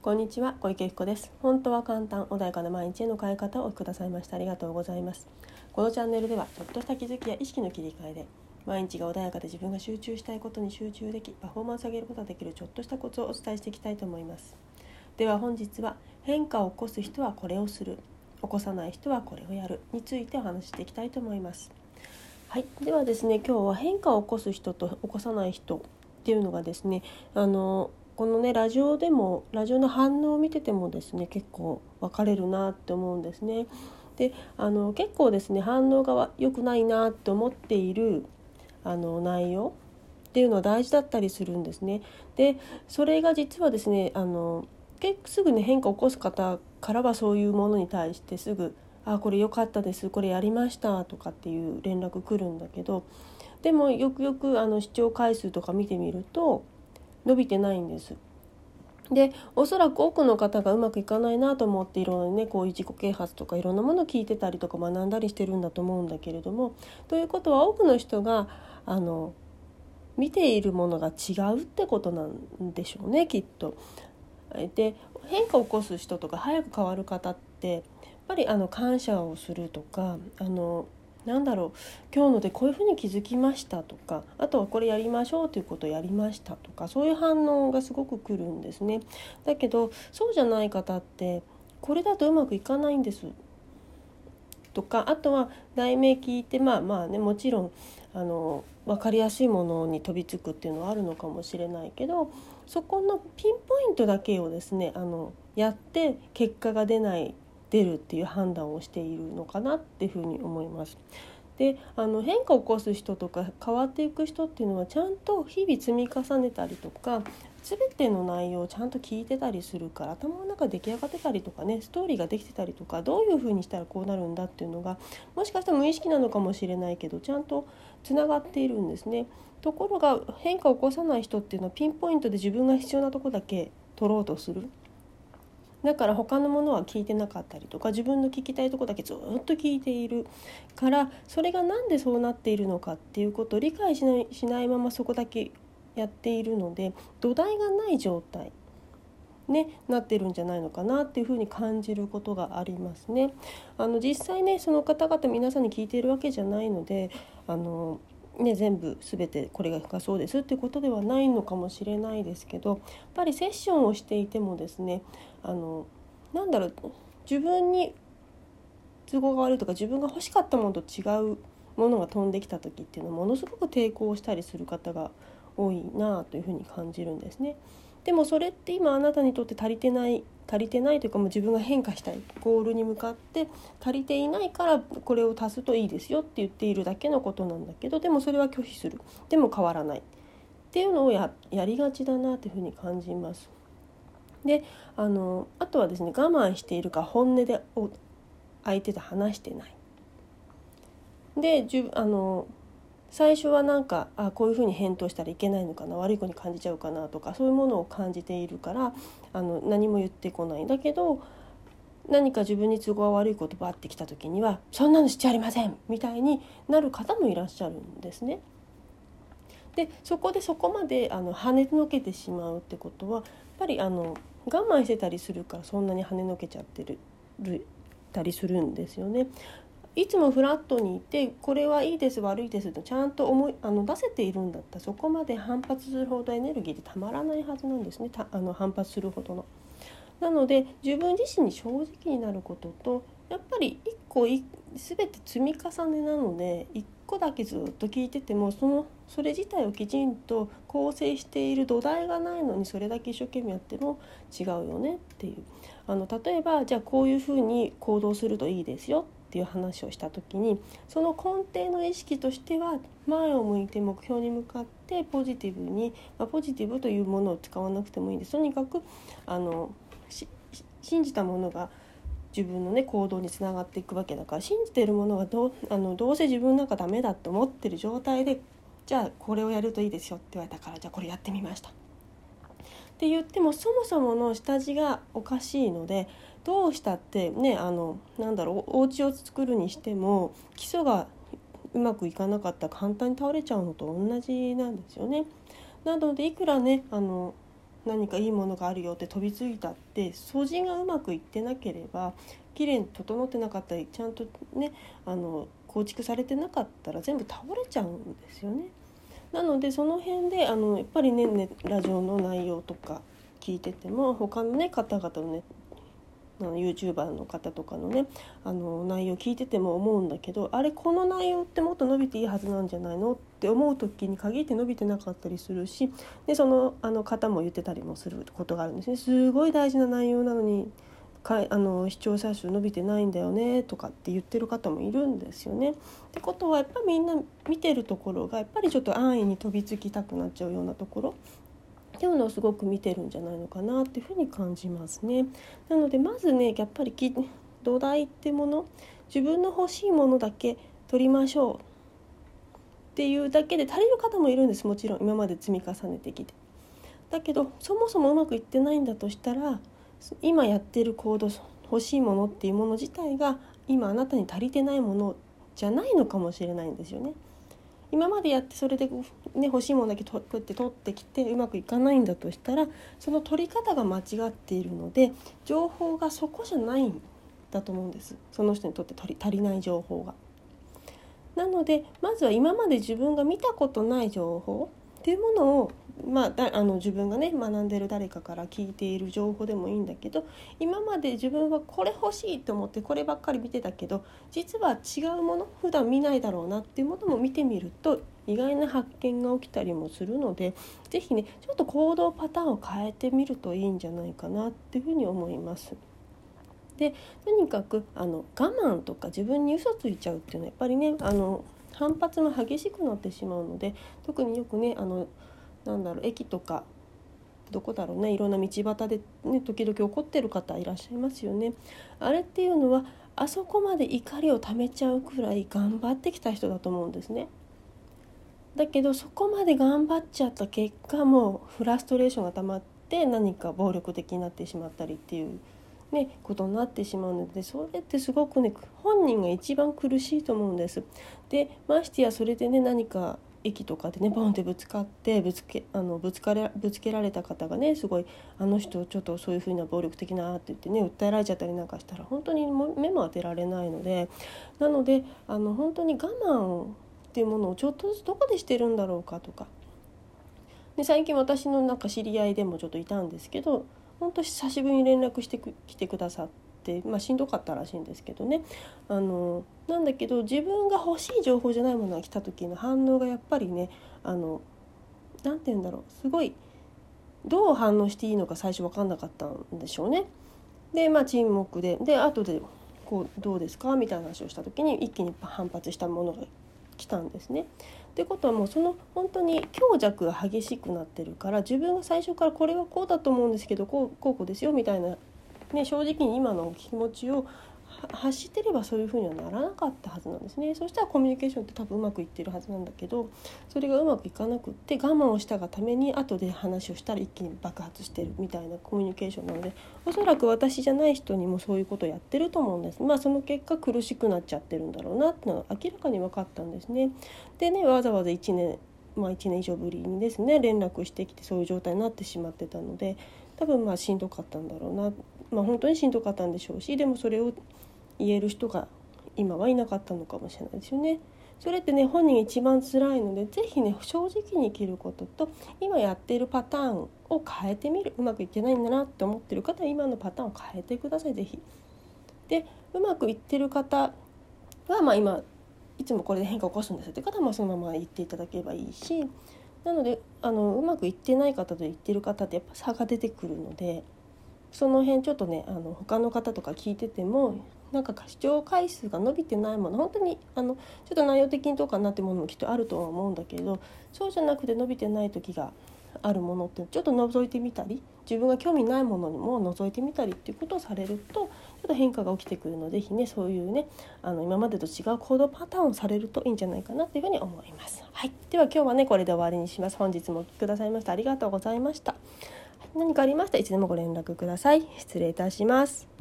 こんにちは小池彦です。本当は簡単穏やかな毎日への変え方をおくださいましてありがとうございます。このチャンネルではちょっとした気づきや意識の切り替えで毎日が穏やかで自分が集中したいことに集中できパフォーマンスを上げることができるちょっとしたコツをお伝えしていきたいと思います。では本日は変化を起こす人はこれをする起こさない人はこれをやるについてお話していきたいと思います。はい、ではですね今日は変化を起こす人と起こさない人っていうのがですねあのこのねラジオでもラジオの反応を見ててもですね結構分かれるなって思うんですね。であの結構ですね反応が良くないなって思っているあの内容っていうのは大事だったりするんですね。でそれが実はですねあの結すぐね変化を起こす方からはそういうものに対してすぐ「あこれ良かったですこれやりました」とかっていう連絡来るんだけどでもよくよくあの視聴回数とか見てみると伸びてないんです。でおそらく多くの方がうまくいかないなと思っていろんなねこういう自己啓発とかいろんなものを聞いてたりとか学んだりしてるんだと思うんだけれどもということは多くの人があの見ているものが違うってことなんでしょうねきっと。で変化を起こす人とか早く変わる方ってやっぱりあの感謝をするとかあのなんだろう今日のでこういうふうに気づきましたとかあとはこれやりましょうということをやりましたとかそういう反応がすごく来るんですね。だけどそうじゃない方ってこれだとうまくいかないんですとかあとは題名聞いてまあまあねもちろんあの分かりやすいものに飛びつくっていうのはあるのかもしれないけどそこのピンポイントだけをですねあのやって結果が出ない出るっていう判断をしているのかなっていうふうに思います。であの変化を起こす人とか変わっていく人っていうのはちゃんと日々積み重ねたりとか全ての内容をちゃんと聞いてたりするから頭の中出来上がってたりとかねストーリーができてたりとかどういうふうにしたらこうなるんだっていうのがもしかしたら無意識なのかもしれないけどちゃんとつながっているんですね。ところが変化を起こさない人っていうのはピンポイントで自分が必要なとこだけ取ろうとするだから他のものは聞いてなかったりとか自分の聞きたいとこだけずっと聞いているからそれが何でそうなっているのかっていうことを理解しないしないままそこだけやっているので土台がない状態ね、なってるんじゃないのかなっていうふうに感じることがありますね。あの実際ねその方々皆さんに聞いているわけじゃないのであのね、全部全てこれが深そうですっていうことではないのかもしれないですけどやっぱりセッションをしていてもですねあのなんだろう自分に都合が悪いとか自分が欲しかったものと違うものが飛んできた時っていうのはものすごく抵抗したりする方が多いなというふうに感じるんですね。でもそれって今あなたにとって足りてない足りてないというかもう自分が変化したいゴールに向かって足りていないからこれを足すといいですよって言っているだけのことなんだけどでもそれは拒否するでも変わらないっていうのをやりがちだなというふうに感じます。であのあとはですね我慢しているか本音で相手と話してない。でじゅあの最初はなんかあこういうふうに返答したらいけないのかな悪い子に感じちゃうかなとかそういうものを感じているからあの何も言ってこないんだけど何か自分に都合が悪いことばってきた時には「そんなのしちゃありません!」みたいになる方もいらっしゃるんですね。でそこでそこまであの跳ねのけてしまうってことはやっぱりあの我慢してたりするからそんなに跳ねのけちゃってるたりするんですよね。いつもフラットにいてこれはいいです悪いですとちゃんと思いあの出せているんだった。らそこまで反発するほどエネルギーでたまらないはずなんですね。たあの反発するほどの。なので自分自身に正直になることとやっぱり一個全て積み重ねなので一個だけずっと聞いててもそのそれ自体をきちんと構成している土台がないのにそれだけ一生懸命やっても違うよねっていう。あの例えばじゃあこういうふうに行動するといいですよ。っていう話をした時にその根底の意識としては前を向いて目標に向かってポジティブに、まあ、ポジティブというものを使わなくてもいいんですとにかくあの信じたものが自分のね行動につながっていくわけだから信じてるものがどうあのどうせ自分なんかダメだって思ってる状態でじゃあこれをやるといいですよって言われたからじゃあこれやってみました。って言ってもそもそもの下地がおかしいのでどうしたってねあのなんだろうお家を作るにしても基礎がうまくいかなかったら簡単に倒れちゃうのと同じなんですよね。なのでいくらねあの何かいいものがあるよって飛びついたって掃除がうまくいってなければきれいに整ってなかったりちゃんとねあの構築されてなかったら全部倒れちゃうんですよね。なのでその辺であのやっぱりねねラジオの内容とか聞いてても他のね方々のねあの YouTuber の方とかのねあの内容聞いてても思うんだけどあれこの内容ってもっと伸びていいはずなんじゃないの？って思う時に限って伸びてなかったりするしでそのあの方も言ってたりもすることがあるんですね。すごい大事な内容なのにかあの視聴者数伸びてないんだよねとかって言ってる方もいるんですよね。ってことはやっぱりみんな見てるところがやっぱりちょっと安易に飛びつきたくなっちゃうようなところっていうのをすごく見てるんじゃないのかなっていうふうに感じますね。なのでまずねやっぱり土台ってもの自分の欲しいものだけ取りましょうっていうだけで足りる方もいるんですもちろん今まで積み重ねてきて。だけどそもそもうまくいってないんだとしたら今やってる行動欲しいものっていうもの自体が今あなたに足りてないものじゃないのかもしれないんですよね。今までやってそれで、ね、欲しいものだけこうやって取ってきてうまくいかないんだとしたらその取り方が間違っているので情報がそこじゃないんだと思うんですその人にとって足りない情報が。なのでまずは今まで自分が見たことない情報っていうものをまあ、だあの自分がね学んでる誰かから聞いている情報でもいいんだけど今まで自分はこれ欲しいと思ってこればっかり見てたけど実は違うもの普段見ないだろうなっていうものも見てみると意外な発見が起きたりもするので是非ねちょっと行動パターンを変えてみるといいんじゃないかなっていうふうに思います。でとにかくあの我慢とか自分に嘘ついちゃうっていうのはやっぱりねあの反発も激しくなってしまうので特によくねあのなんだろう駅とかどこだろうねいろんな道端で、ね、時々怒ってる方いらっしゃいますよね。あれっていうのはあそこまで怒りをためちゃうくらい頑張ってきた人だと思うんですね。だけどそこまで頑張っちゃった結果もフラストレーションが溜まって何か暴力的になってしまったりっていう、ね、ことになってしまうのでそれってすごくね本人が一番苦しいと思うんです。でましてやそれでね何か駅とかでねボンってぶつかってぶつけあのぶつかれぶつけられた方がねすごいあの人ちょっとそういう風な暴力的なって言ってね訴えられちゃったりなんかしたら本当に目も当てられないのでなのであの本当に我慢っていうものをちょっとずつどこでしてるんだろうかとかで最近私のなんか知り合いでもちょっといたんですけど本当久しぶりに連絡してきてくださって。、まあ、しんどかったらしいんですけどねあのなんだけど自分が欲しい情報じゃないものが来た時の反応がやっぱりねあのなて言うんだろうすごいどう反応していいのか最初分かんなかったんでしょうね。でまあ沈黙でで後でこうどうですか？みたいな話をした時に一気に反発したものが来たんですね。ってことはもうその本当に強弱が激しくなってるから自分が最初からこれはこうだと思うんですけどこうこうこうですよみたいなね、正直に今の気持ちを発してればそういうふうにはならなかったはずなんですね。そしたらコミュニケーションって多分うまくいってるはずなんだけどそれがうまくいかなくって我慢をしたがために後で話をしたら一気に爆発してるみたいなコミュニケーションなのでおそらく私じゃない人にもそういうことをやってると思うんです。まあその結果苦しくなっちゃってるんだろうなっていうのは明らかに分かったんですね。でねわざわざ1年まあ、1年以上ぶりにですね連絡してきてそういう状態になってしまってたので多分まあしんどかったんだろうな。まあ本当にしんどかったんでしょうしでもそれを言える人が今はいなかったのかもしれないですよね。それってね本人一番辛いので是非ね正直に生きることと今やってるパターンを変えてみるうまくいってないんだなって思ってる方は今のパターンを変えてください是非。でうまくいってる方はまあ今いつもこれで変化を起こすんですって方はそのまま言っていただければいいしなのであのうまくいってない方と言ってる方ってやっぱ差が出てくるのでその辺ちょっとねあの他の方とか聞いててもなんか視聴回数が伸びてないもの本当にあのちょっと内容的にどうかなってものもきっとあるとは思うんだけどそうじゃなくて伸びてない時があるものってちょっと覗いてみたり自分が興味ないものにも覗いてみたりっていうことをされるとちょっと変化が起きてくるので是非ねそういうねあの今までと違う行動パターンをされるといいんじゃないかなというふうに思います。はい、では今日はねこれで終わりにします。本日もお聴きくださいましてありがとうございました。何かありましたらいつでもご連絡ください。失礼いたします。